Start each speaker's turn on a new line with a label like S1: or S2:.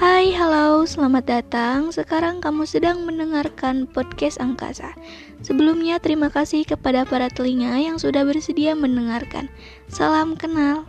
S1: Hai, halo, selamat datang. Sekarang kamu sedang mendengarkan podcast Angkasa. Sebelumnya, terima kasih kepada para telinga yang sudah bersedia mendengarkan. Salam kenal.